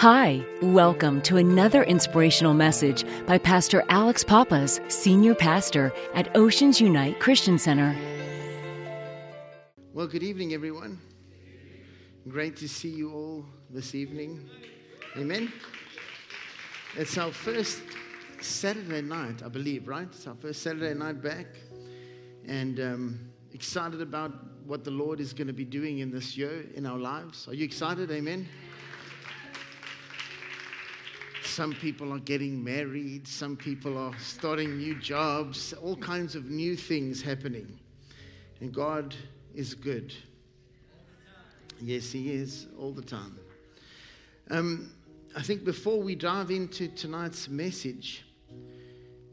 Hi, welcome to another inspirational message by Pastor Alex Papas, Senior Pastor at Oceans Unite Christian Center. Well, good evening, everyone. Great to see you all this evening. Amen. It's our first Saturday night, I believe, right? It's our first Saturday night back. And um, excited about what the Lord is going to be doing in this year in our lives. Are you excited? Amen. Some people are getting married, some people are starting new jobs, all kinds of new things happening. And God is good. Yes, He is all the time. Um, I think before we dive into tonight's message,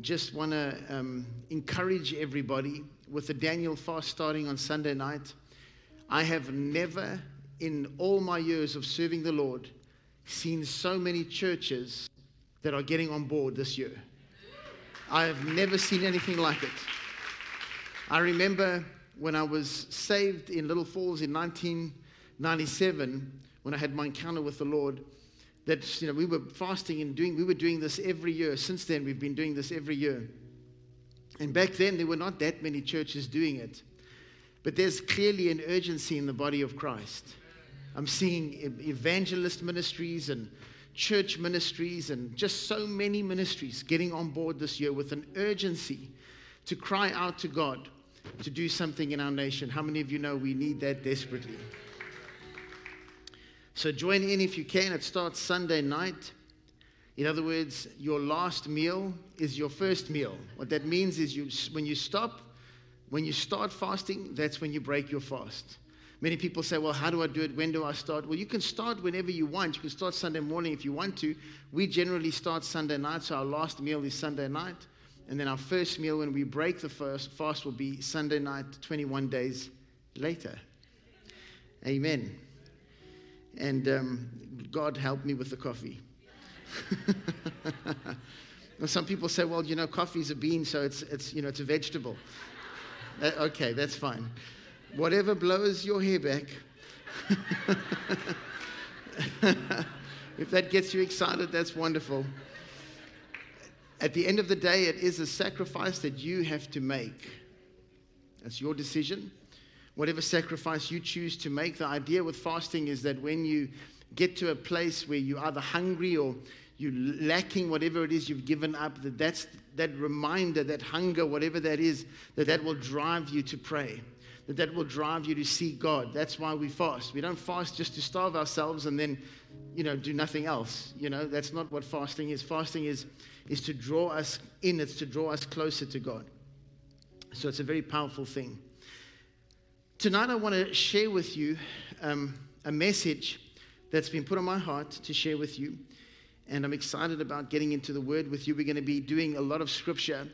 just want to um, encourage everybody with the Daniel fast starting on Sunday night. I have never, in all my years of serving the Lord, seen so many churches that are getting on board this year. I have never seen anything like it. I remember when I was saved in Little Falls in 1997, when I had my encounter with the Lord, that you know we were fasting and doing we were doing this every year. Since then, we've been doing this every year. And back then, there were not that many churches doing it. But there's clearly an urgency in the body of Christ. I'm seeing evangelist ministries and church ministries and just so many ministries getting on board this year with an urgency to cry out to God to do something in our nation. How many of you know we need that desperately? So join in if you can. It starts Sunday night. In other words, your last meal is your first meal. What that means is you, when you stop, when you start fasting, that's when you break your fast. Many people say, well, how do I do it? When do I start? Well, you can start whenever you want. You can start Sunday morning if you want to. We generally start Sunday night, so our last meal is Sunday night. And then our first meal, when we break the first fast, will be Sunday night, 21 days later. Amen. And um, God help me with the coffee. Some people say, well, you know, coffee's a bean, so it's, it's, you know, it's a vegetable. Uh, okay, that's fine whatever blows your hair back. if that gets you excited, that's wonderful. At the end of the day, it is a sacrifice that you have to make. That's your decision. Whatever sacrifice you choose to make, the idea with fasting is that when you get to a place where you're either hungry or you're lacking whatever it is you've given up, that that's that reminder, that hunger, whatever that is, that that will drive you to pray that that will drive you to seek God. That's why we fast. We don't fast just to starve ourselves and then, you know, do nothing else. You know, that's not what fasting is. Fasting is, is to draw us in, it's to draw us closer to God. So it's a very powerful thing. Tonight, I want to share with you um, a message that's been put on my heart to share with you. And I'm excited about getting into the word with you. We're going to be doing a lot of scripture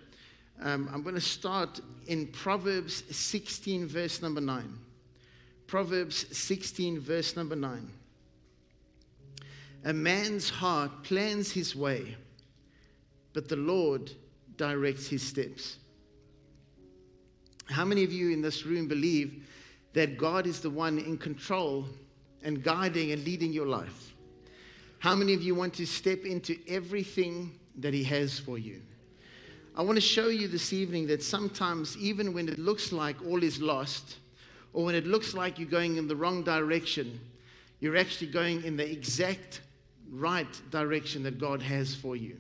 um, I'm going to start in Proverbs 16, verse number 9. Proverbs 16, verse number 9. A man's heart plans his way, but the Lord directs his steps. How many of you in this room believe that God is the one in control and guiding and leading your life? How many of you want to step into everything that He has for you? I want to show you this evening that sometimes, even when it looks like all is lost, or when it looks like you're going in the wrong direction, you're actually going in the exact right direction that God has for you.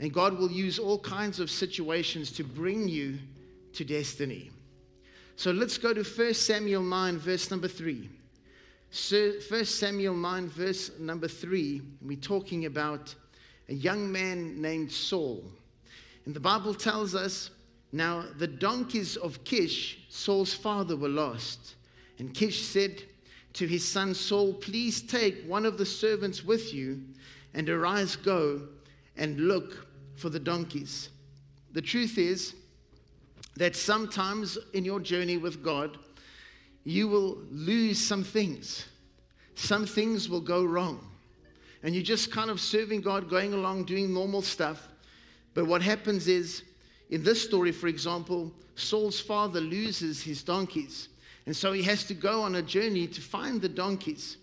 And God will use all kinds of situations to bring you to destiny. So let's go to 1 Samuel 9, verse number 3. 1 Samuel 9, verse number 3, we're talking about a young man named Saul. And the Bible tells us now the donkeys of Kish, Saul's father, were lost. And Kish said to his son Saul, Please take one of the servants with you and arise, go and look for the donkeys. The truth is that sometimes in your journey with God, you will lose some things. Some things will go wrong. And you're just kind of serving God, going along, doing normal stuff. But what happens is, in this story, for example, Saul's father loses his donkeys. And so he has to go on a journey to find the donkeys.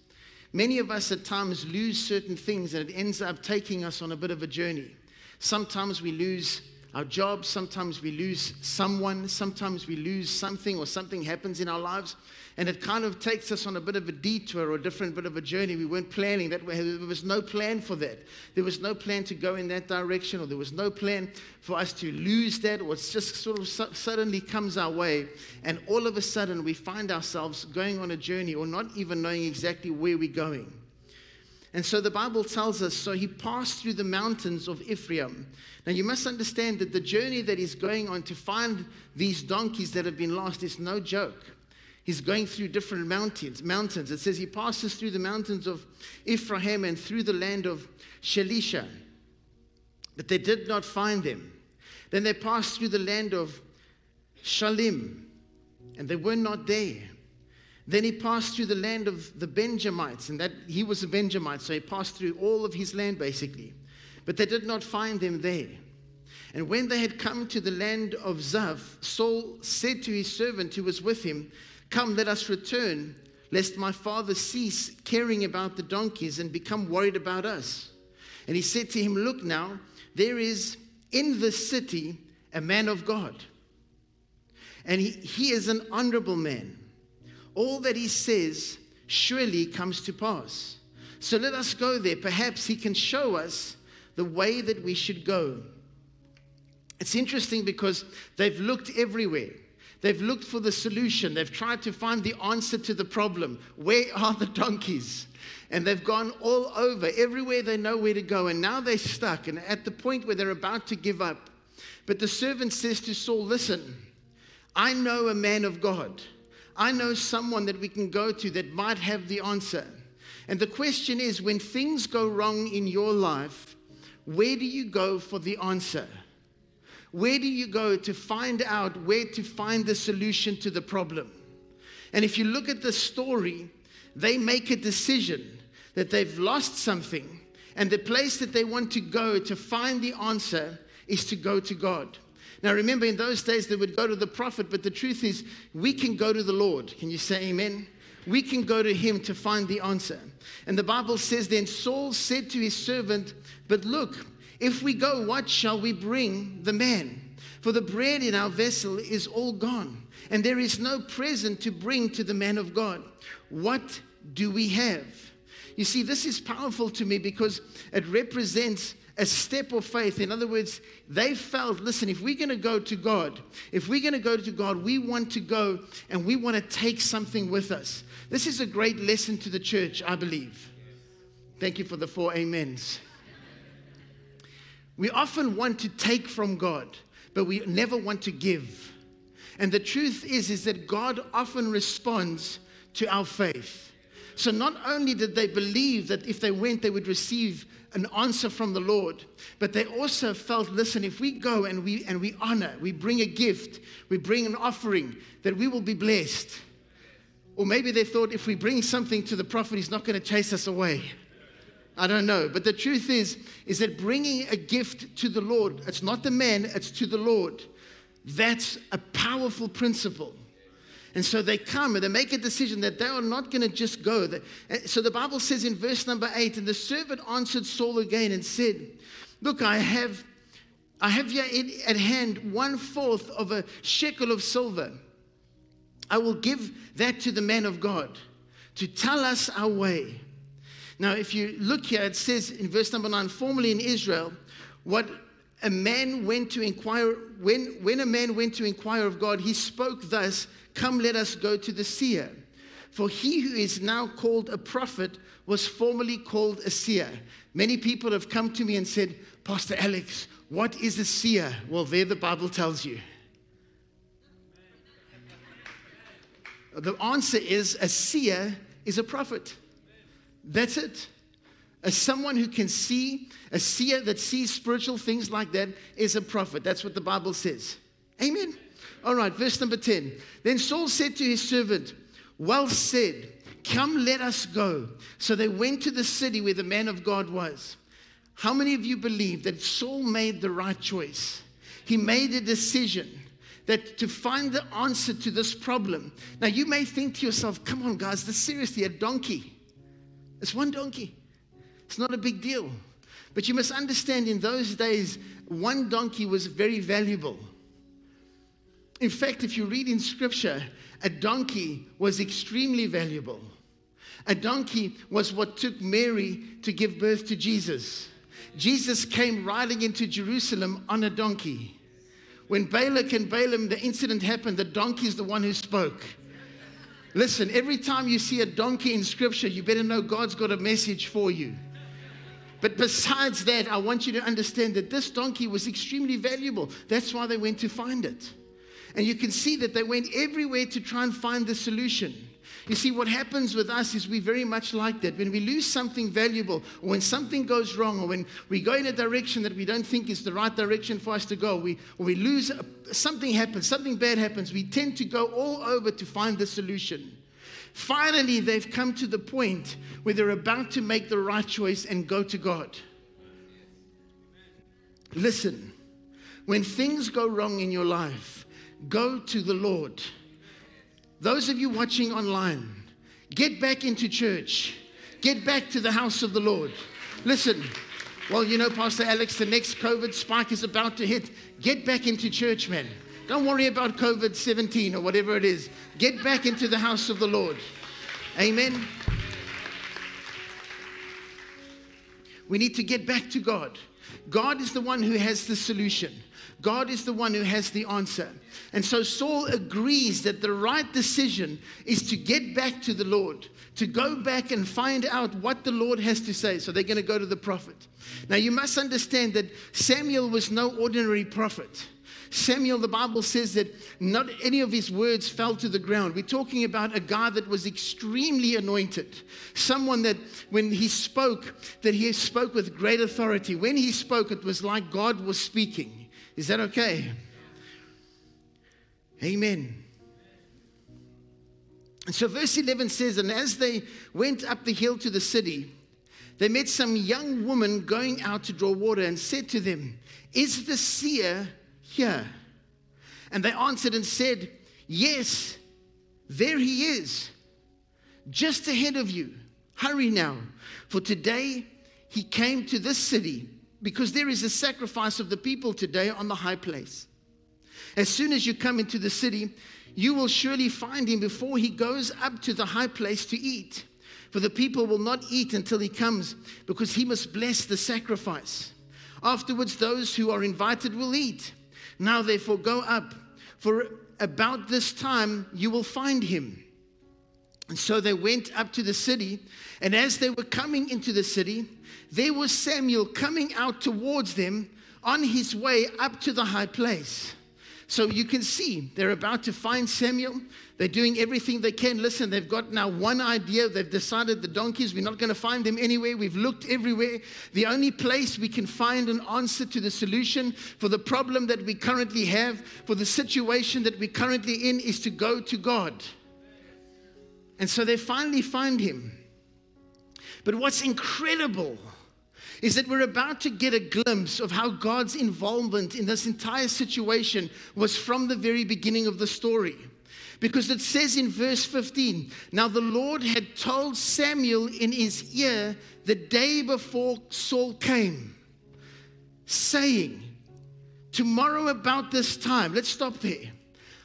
Many of us at times lose certain things and it ends up taking us on a bit of a journey. Sometimes we lose our jobs, sometimes we lose someone, sometimes we lose something or something happens in our lives. And it kind of takes us on a bit of a detour or a different bit of a journey. We weren't planning that. There was no plan for that. There was no plan to go in that direction, or there was no plan for us to lose that, or it just sort of suddenly comes our way. And all of a sudden, we find ourselves going on a journey or not even knowing exactly where we're going. And so the Bible tells us so he passed through the mountains of Ephraim. Now you must understand that the journey that he's going on to find these donkeys that have been lost is no joke. He's going through different mountains. Mountains. It says he passes through the mountains of Ephraim and through the land of Shalisha, but they did not find them. Then they passed through the land of Shalim, and they were not there. Then he passed through the land of the Benjamites, and that he was a Benjamite, so he passed through all of his land basically. But they did not find them there. And when they had come to the land of Zuph, Saul said to his servant who was with him, Come, let us return, lest my father cease caring about the donkeys and become worried about us. And he said to him, Look now, there is in the city a man of God. And he, he is an honorable man. All that he says surely comes to pass. So let us go there. Perhaps he can show us the way that we should go. It's interesting because they've looked everywhere. They've looked for the solution. They've tried to find the answer to the problem. Where are the donkeys? And they've gone all over, everywhere they know where to go. And now they're stuck and at the point where they're about to give up. But the servant says to Saul, Listen, I know a man of God. I know someone that we can go to that might have the answer. And the question is when things go wrong in your life, where do you go for the answer? where do you go to find out where to find the solution to the problem? And if you look at the story, they make a decision that they've lost something, and the place that they want to go to find the answer is to go to God. Now, remember, in those days they would go to the prophet, but the truth is, we can go to the Lord. Can you say amen? We can go to him to find the answer. And the Bible says, Then Saul said to his servant, But look, if we go, what shall we bring the man? For the bread in our vessel is all gone, and there is no present to bring to the man of God. What do we have? You see, this is powerful to me because it represents a step of faith. In other words, they felt, listen, if we're going to go to God, if we're going to go to God, we want to go and we want to take something with us. This is a great lesson to the church, I believe. Thank you for the four amens. We often want to take from God, but we never want to give. And the truth is, is that God often responds to our faith. So not only did they believe that if they went, they would receive an answer from the Lord, but they also felt, listen, if we go and we and we honor, we bring a gift, we bring an offering, that we will be blessed. Or maybe they thought if we bring something to the prophet, he's not going to chase us away. I don't know. But the truth is, is that bringing a gift to the Lord, it's not the man, it's to the Lord. That's a powerful principle. And so they come and they make a decision that they are not going to just go. Eh, so the Bible says in verse number eight, and the servant answered Saul again and said, Look, I have, I have here at hand one fourth of a shekel of silver. I will give that to the man of God to tell us our way. Now, if you look here, it says in verse number nine, formerly in Israel, what a man went to inquire, when, when a man went to inquire of God, he spoke thus, Come, let us go to the seer. For he who is now called a prophet was formerly called a seer. Many people have come to me and said, Pastor Alex, what is a seer? Well, there the Bible tells you. The answer is a seer is a prophet. That's it. As someone who can see, a seer that sees spiritual things like that is a prophet. That's what the Bible says. Amen. All right, verse number 10. Then Saul said to his servant, Well said, come let us go. So they went to the city where the man of God was. How many of you believe that Saul made the right choice? He made a decision that to find the answer to this problem. Now you may think to yourself, come on, guys, this seriously a donkey. It's one donkey. It's not a big deal. But you must understand in those days, one donkey was very valuable. In fact, if you read in scripture, a donkey was extremely valuable. A donkey was what took Mary to give birth to Jesus. Jesus came riding into Jerusalem on a donkey. When Balak and Balaam, the incident happened, the donkey is the one who spoke. Listen, every time you see a donkey in scripture, you better know God's got a message for you. But besides that, I want you to understand that this donkey was extremely valuable. That's why they went to find it. And you can see that they went everywhere to try and find the solution. You see, what happens with us is we very much like that. When we lose something valuable, or when something goes wrong, or when we go in a direction that we don't think is the right direction for us to go, we, or we lose, a, something happens, something bad happens, we tend to go all over to find the solution. Finally, they've come to the point where they're about to make the right choice and go to God. Listen, when things go wrong in your life, go to the Lord. Those of you watching online, get back into church. Get back to the house of the Lord. Listen, well, you know, Pastor Alex, the next COVID spike is about to hit. Get back into church, man. Don't worry about COVID 17 or whatever it is. Get back into the house of the Lord. Amen. We need to get back to God. God is the one who has the solution. God is the one who has the answer. And so Saul agrees that the right decision is to get back to the Lord, to go back and find out what the Lord has to say. So they're going to go to the prophet. Now you must understand that Samuel was no ordinary prophet. Samuel, the Bible says that not any of his words fell to the ground. We're talking about a guy that was extremely anointed. Someone that when he spoke, that he spoke with great authority. When he spoke, it was like God was speaking. Is that okay? Amen. And so verse 11 says, And as they went up the hill to the city, they met some young woman going out to draw water and said to them, Is the seer here? And they answered and said, Yes, there he is, just ahead of you. Hurry now, for today he came to this city because there is a sacrifice of the people today on the high place. As soon as you come into the city, you will surely find him before he goes up to the high place to eat. For the people will not eat until he comes, because he must bless the sacrifice. Afterwards, those who are invited will eat. Now, therefore, go up, for about this time you will find him. And so they went up to the city, and as they were coming into the city, there was Samuel coming out towards them on his way up to the high place. So you can see they're about to find Samuel. They're doing everything they can. Listen, they've got now one idea. They've decided the donkeys, we're not going to find them anywhere. We've looked everywhere. The only place we can find an answer to the solution for the problem that we currently have, for the situation that we're currently in, is to go to God. And so they finally find him. But what's incredible is that we're about to get a glimpse of how God's involvement in this entire situation was from the very beginning of the story. Because it says in verse 15, now the Lord had told Samuel in his ear the day before Saul came, saying, Tomorrow about this time, let's stop there.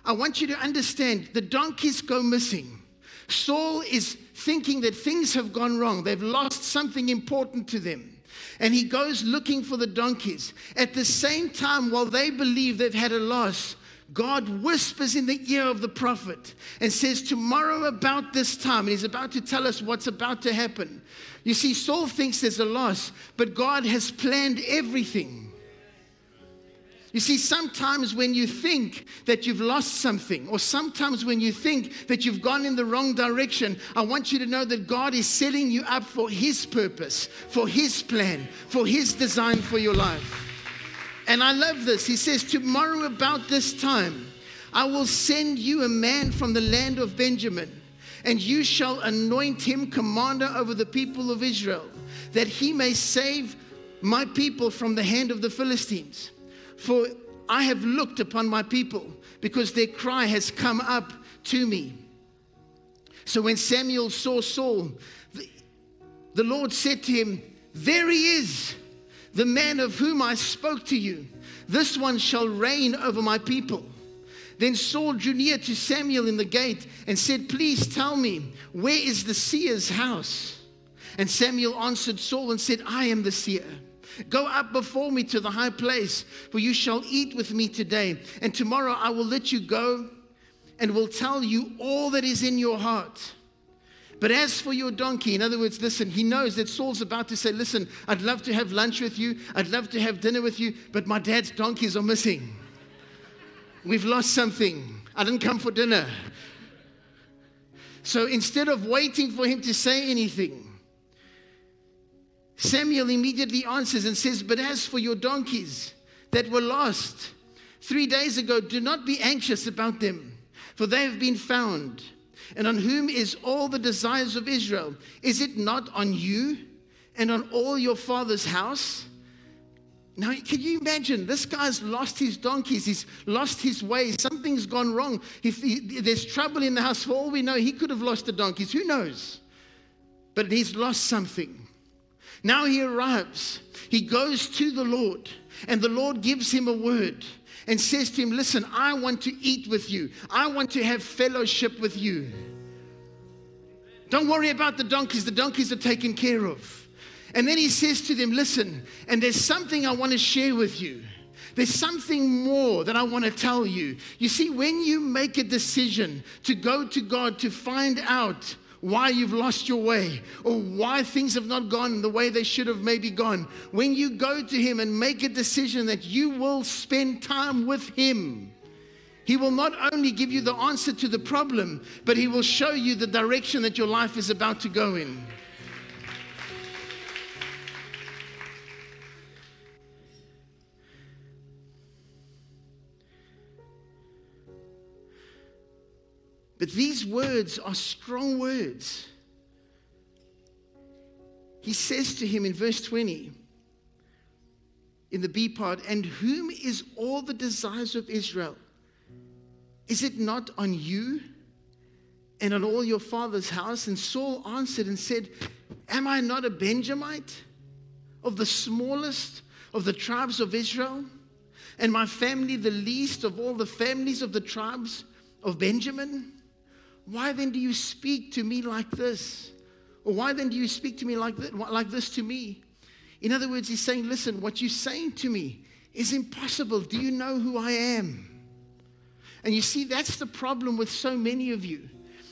I want you to understand the donkeys go missing. Saul is thinking that things have gone wrong, they've lost something important to them and he goes looking for the donkeys. At the same time, while they believe they've had a loss, God whispers in the ear of the prophet and says, Tomorrow, about this time, and he's about to tell us what's about to happen. You see, Saul thinks there's a loss, but God has planned everything. You see, sometimes when you think that you've lost something, or sometimes when you think that you've gone in the wrong direction, I want you to know that God is setting you up for His purpose, for His plan, for His design for your life. And I love this. He says, Tomorrow, about this time, I will send you a man from the land of Benjamin, and you shall anoint him commander over the people of Israel, that he may save my people from the hand of the Philistines. For I have looked upon my people because their cry has come up to me. So when Samuel saw Saul, the Lord said to him, There he is, the man of whom I spoke to you. This one shall reign over my people. Then Saul drew near to Samuel in the gate and said, Please tell me, where is the seer's house? And Samuel answered Saul and said, I am the seer. Go up before me to the high place, for you shall eat with me today. And tomorrow I will let you go and will tell you all that is in your heart. But as for your donkey, in other words, listen, he knows that Saul's about to say, Listen, I'd love to have lunch with you, I'd love to have dinner with you, but my dad's donkeys are missing. We've lost something. I didn't come for dinner. So instead of waiting for him to say anything, Samuel immediately answers and says, But as for your donkeys that were lost three days ago, do not be anxious about them, for they have been found. And on whom is all the desires of Israel? Is it not on you and on all your father's house? Now, can you imagine? This guy's lost his donkeys. He's lost his way. Something's gone wrong. If he, there's trouble in the house, for all we know, he could have lost the donkeys. Who knows? But he's lost something. Now he arrives. He goes to the Lord, and the Lord gives him a word and says to him, Listen, I want to eat with you, I want to have fellowship with you. Don't worry about the donkeys, the donkeys are taken care of. And then he says to them, Listen, and there's something I want to share with you. There's something more that I want to tell you. You see, when you make a decision to go to God to find out why you've lost your way or why things have not gone the way they should have maybe gone, when you go to Him and make a decision that you will spend time with Him, He will not only give you the answer to the problem, but He will show you the direction that your life is about to go in. But these words are strong words. He says to him in verse 20, in the B part, and whom is all the desires of Israel? Is it not on you and on all your father's house? And Saul answered and said, Am I not a Benjamite of the smallest of the tribes of Israel? And my family the least of all the families of the tribes of Benjamin? Why then do you speak to me like this? Or why then do you speak to me like, this, like this to me? In other words, he's saying, Listen, what you're saying to me is impossible. Do you know who I am? And you see, that's the problem with so many of you.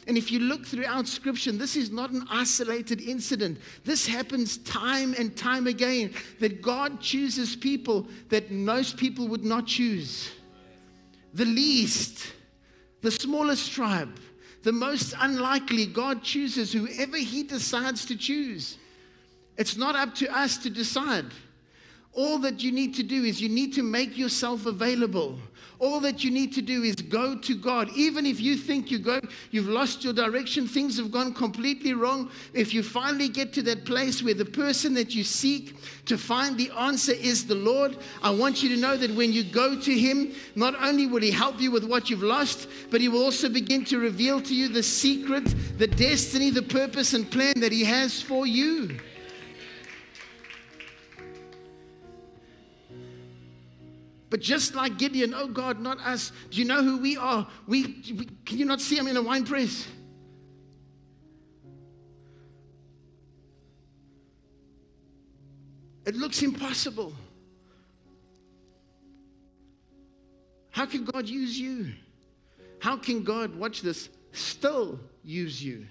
And if you look throughout Scripture, this is not an isolated incident. This happens time and time again that God chooses people that most people would not choose. The least, the smallest tribe, the most unlikely, God chooses whoever He decides to choose. It's not up to us to decide. All that you need to do is you need to make yourself available. All that you need to do is go to God. Even if you think you go, you've lost your direction, things have gone completely wrong. If you finally get to that place where the person that you seek to find the answer is the Lord, I want you to know that when you go to Him, not only will He help you with what you've lost, but He will also begin to reveal to you the secret, the destiny, the purpose, and plan that He has for you. But just like Gideon, oh God, not us. Do you know who we are? We, we can you not see I'm in a wine press? It looks impossible. How can God use you? How can God, watch this, still use you?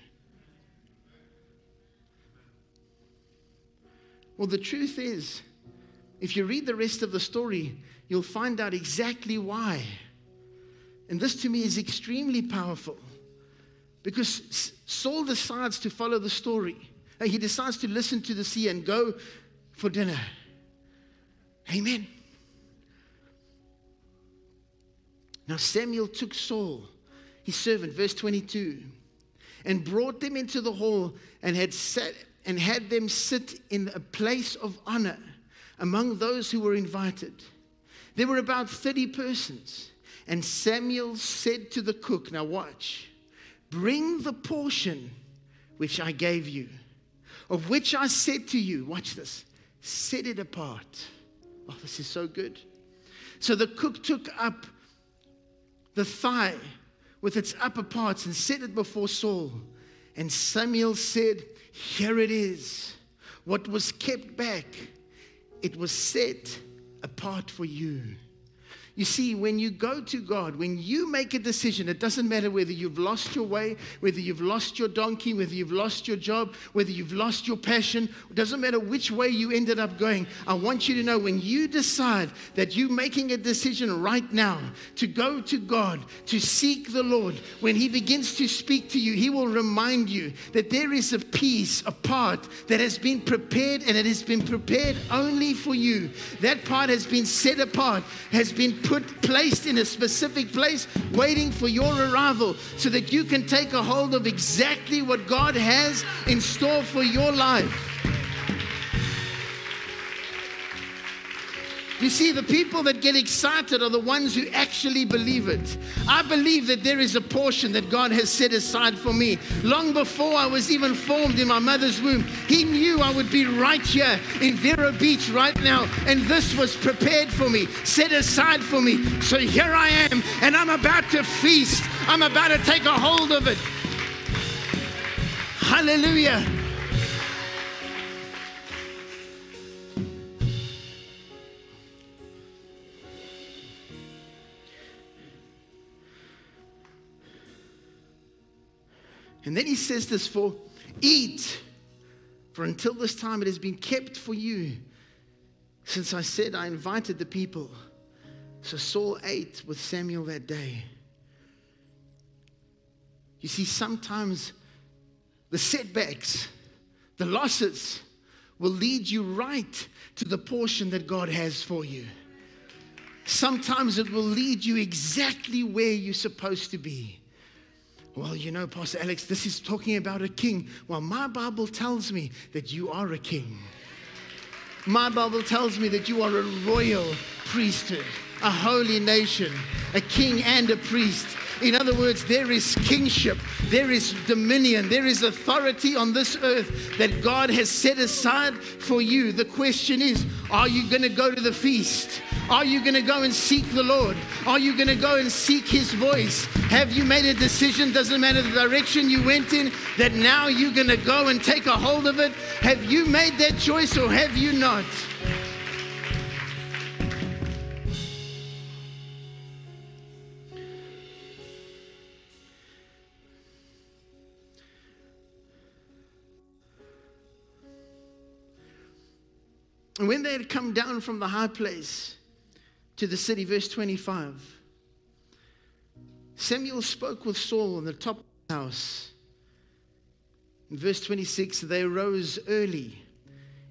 Well, the truth is, if you read the rest of the story, you'll find out exactly why. And this to me is extremely powerful because Saul decides to follow the story. Uh, he decides to listen to the sea and go for dinner. Amen. Now Samuel took Saul, his servant, verse 22, and brought them into the hall and had sat and had them sit in a place of honor among those who were invited. There were about 30 persons. And Samuel said to the cook, Now watch, bring the portion which I gave you. of which I said to you, watch this, set it apart. Oh, this is so good. So the cook took up the thigh with its upper parts and set it before Saul. And Samuel said, Here it is. What was kept back, it was set apart for you. You see, when you go to God, when you make a decision, it doesn't matter whether you've lost your way, whether you've lost your donkey, whether you've lost your job, whether you've lost your passion, it doesn't matter which way you ended up going. I want you to know when you decide that you're making a decision right now to go to God, to seek the Lord, when He begins to speak to you, He will remind you that there is a piece, a part that has been prepared and it has been prepared only for you. That part has been set apart, has been put placed in a specific place waiting for your arrival so that you can take a hold of exactly what God has in store for your life. You see, the people that get excited are the ones who actually believe it. I believe that there is a portion that God has set aside for me. Long before I was even formed in my mother's womb, He knew I would be right here in Vero Beach right now. And this was prepared for me, set aside for me. So here I am, and I'm about to feast. I'm about to take a hold of it. Hallelujah. And then he says this for eat, for until this time it has been kept for you. Since I said I invited the people. So Saul ate with Samuel that day. You see, sometimes the setbacks, the losses, will lead you right to the portion that God has for you. Sometimes it will lead you exactly where you're supposed to be. Well, you know, Pastor Alex, this is talking about a king. Well, my Bible tells me that you are a king. My Bible tells me that you are a royal priesthood, a holy nation, a king and a priest. In other words, there is kingship, there is dominion, there is authority on this earth that God has set aside for you. The question is are you going to go to the feast? Are you going to go and seek the Lord? Are you going to go and seek His voice? Have you made a decision? Doesn't matter the direction you went in, that now you're going to go and take a hold of it? Have you made that choice or have you not? And when they had come down from the high place to the city, verse 25, Samuel spoke with Saul on the top of the house. In verse 26, they arose early.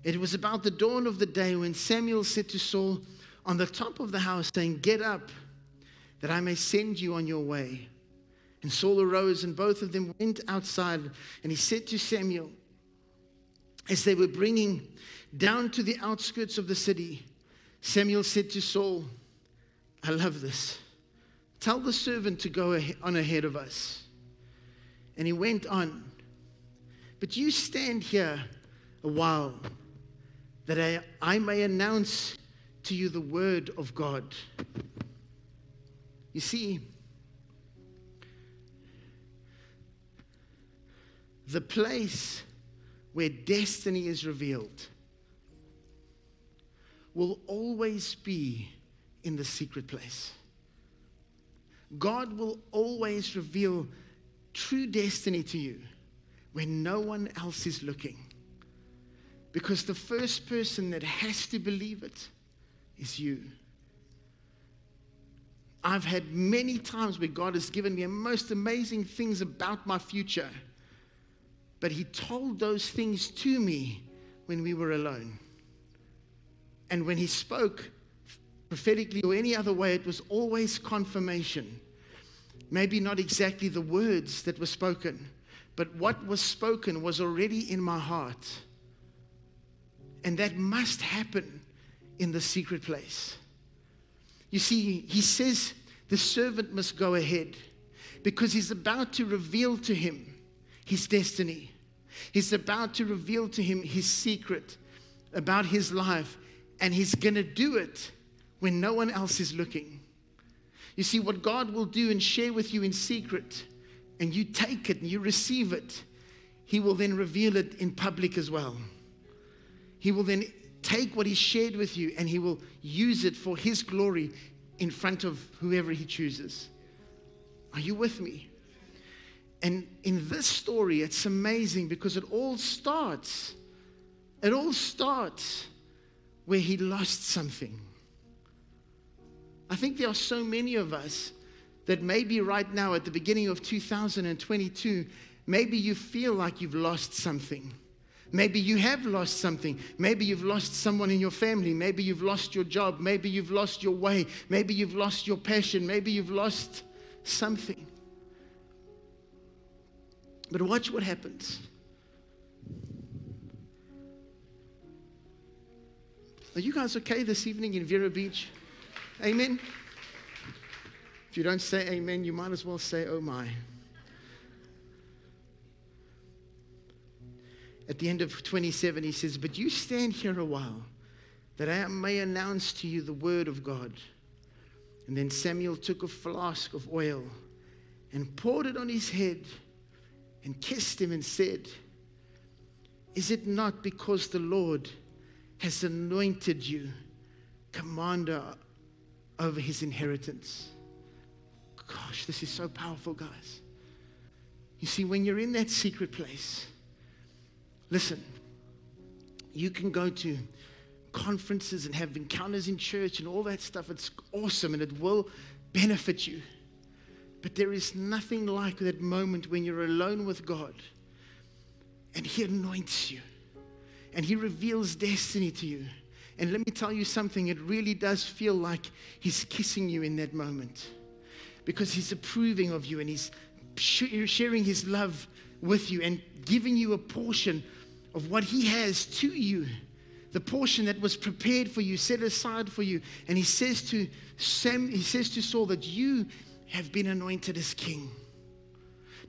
It was about the dawn of the day when Samuel said to Saul on the top of the house, saying, Get up, that I may send you on your way. And Saul arose, and both of them went outside. And he said to Samuel, as they were bringing down to the outskirts of the city, Samuel said to Saul, I love this. Tell the servant to go on ahead of us. And he went on. But you stand here a while that I, I may announce to you the word of God. You see, the place where destiny is revealed will always be in the secret place. God will always reveal true destiny to you when no one else is looking. Because the first person that has to believe it is you. I've had many times where God has given me the most amazing things about my future, but He told those things to me when we were alone. And when He spoke prophetically or any other way, it was always confirmation. Maybe not exactly the words that were spoken, but what was spoken was already in my heart. And that must happen in the secret place. You see, he says the servant must go ahead because he's about to reveal to him his destiny. He's about to reveal to him his secret about his life, and he's going to do it when no one else is looking. You see, what God will do and share with you in secret, and you take it and you receive it, He will then reveal it in public as well. He will then take what He shared with you and He will use it for His glory in front of whoever He chooses. Are you with me? And in this story, it's amazing because it all starts, it all starts where he lost something. I think there are so many of us that maybe right now at the beginning of 2022, maybe you feel like you've lost something. Maybe you have lost something. Maybe you've lost someone in your family. Maybe you've lost your job. Maybe you've lost your way. Maybe you've lost your passion. Maybe you've lost something. But watch what happens. Are you guys okay this evening in Vero Beach? Amen. If you don't say amen, you might as well say, oh my. At the end of 27, he says, But you stand here a while, that I may announce to you the word of God. And then Samuel took a flask of oil and poured it on his head and kissed him and said, Is it not because the Lord has anointed you commander over his inheritance. Gosh, this is so powerful, guys. You see, when you're in that secret place, listen, you can go to conferences and have encounters in church and all that stuff. It's awesome and it will benefit you. But there is nothing like that moment when you're alone with God and He anoints you and He reveals destiny to you and let me tell you something, it really does feel like He's kissing you in that moment because He's approving of you and He's sharing His love with you and giving you a portion of what He has to you. The portion that was prepared for you, set aside for you. And he says to Sam, he says to Saul that you have been anointed as king.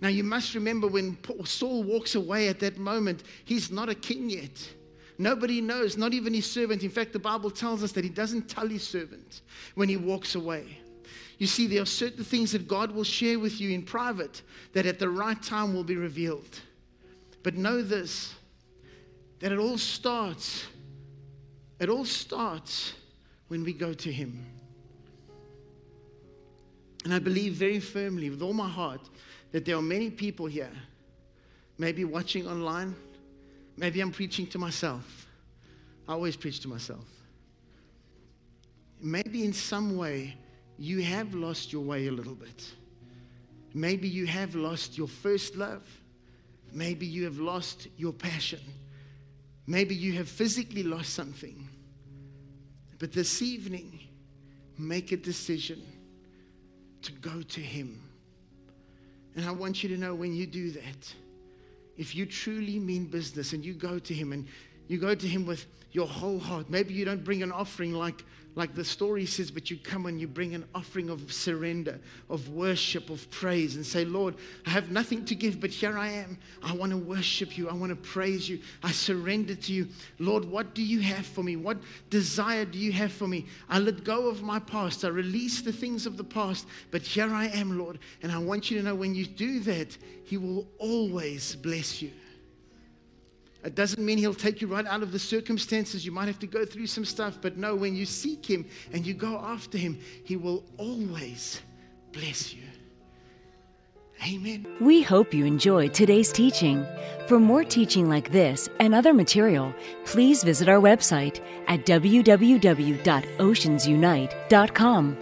Now you must remember when Saul walks away at that moment, he's not a king yet. Nobody knows, not even his servant. In fact, the Bible tells us that he doesn't tell his servant when he walks away. You see, there are certain things that God will share with you in private that at the right time will be revealed. But know this that it all starts, it all starts when we go to Him. And I believe very firmly, with all my heart, that there are many people here, maybe watching online, Maybe I'm preaching to myself. I always preach to myself. Maybe in some way you have lost your way a little bit. Maybe you have lost your first love. Maybe you have lost your passion. Maybe you have physically lost something. But this evening, make a decision to go to Him. And I want you to know when you do that, if you truly mean business and you go to Him and you go to Him with your whole heart, maybe you don't bring an offering like like the story says, but you come and you bring an offering of surrender, of worship, of praise, and say, Lord, I have nothing to give, but here I am. I want to worship you. I want to praise you. I surrender to you. Lord, what do you have for me? What desire do you have for me? I let go of my past. I release the things of the past, but here I am, Lord. And I want you to know when you do that, He will always bless you. It doesn't mean he'll take you right out of the circumstances. You might have to go through some stuff, but no, when you seek him and you go after him, he will always bless you. Amen. We hope you enjoyed today's teaching. For more teaching like this and other material, please visit our website at www.oceansunite.com.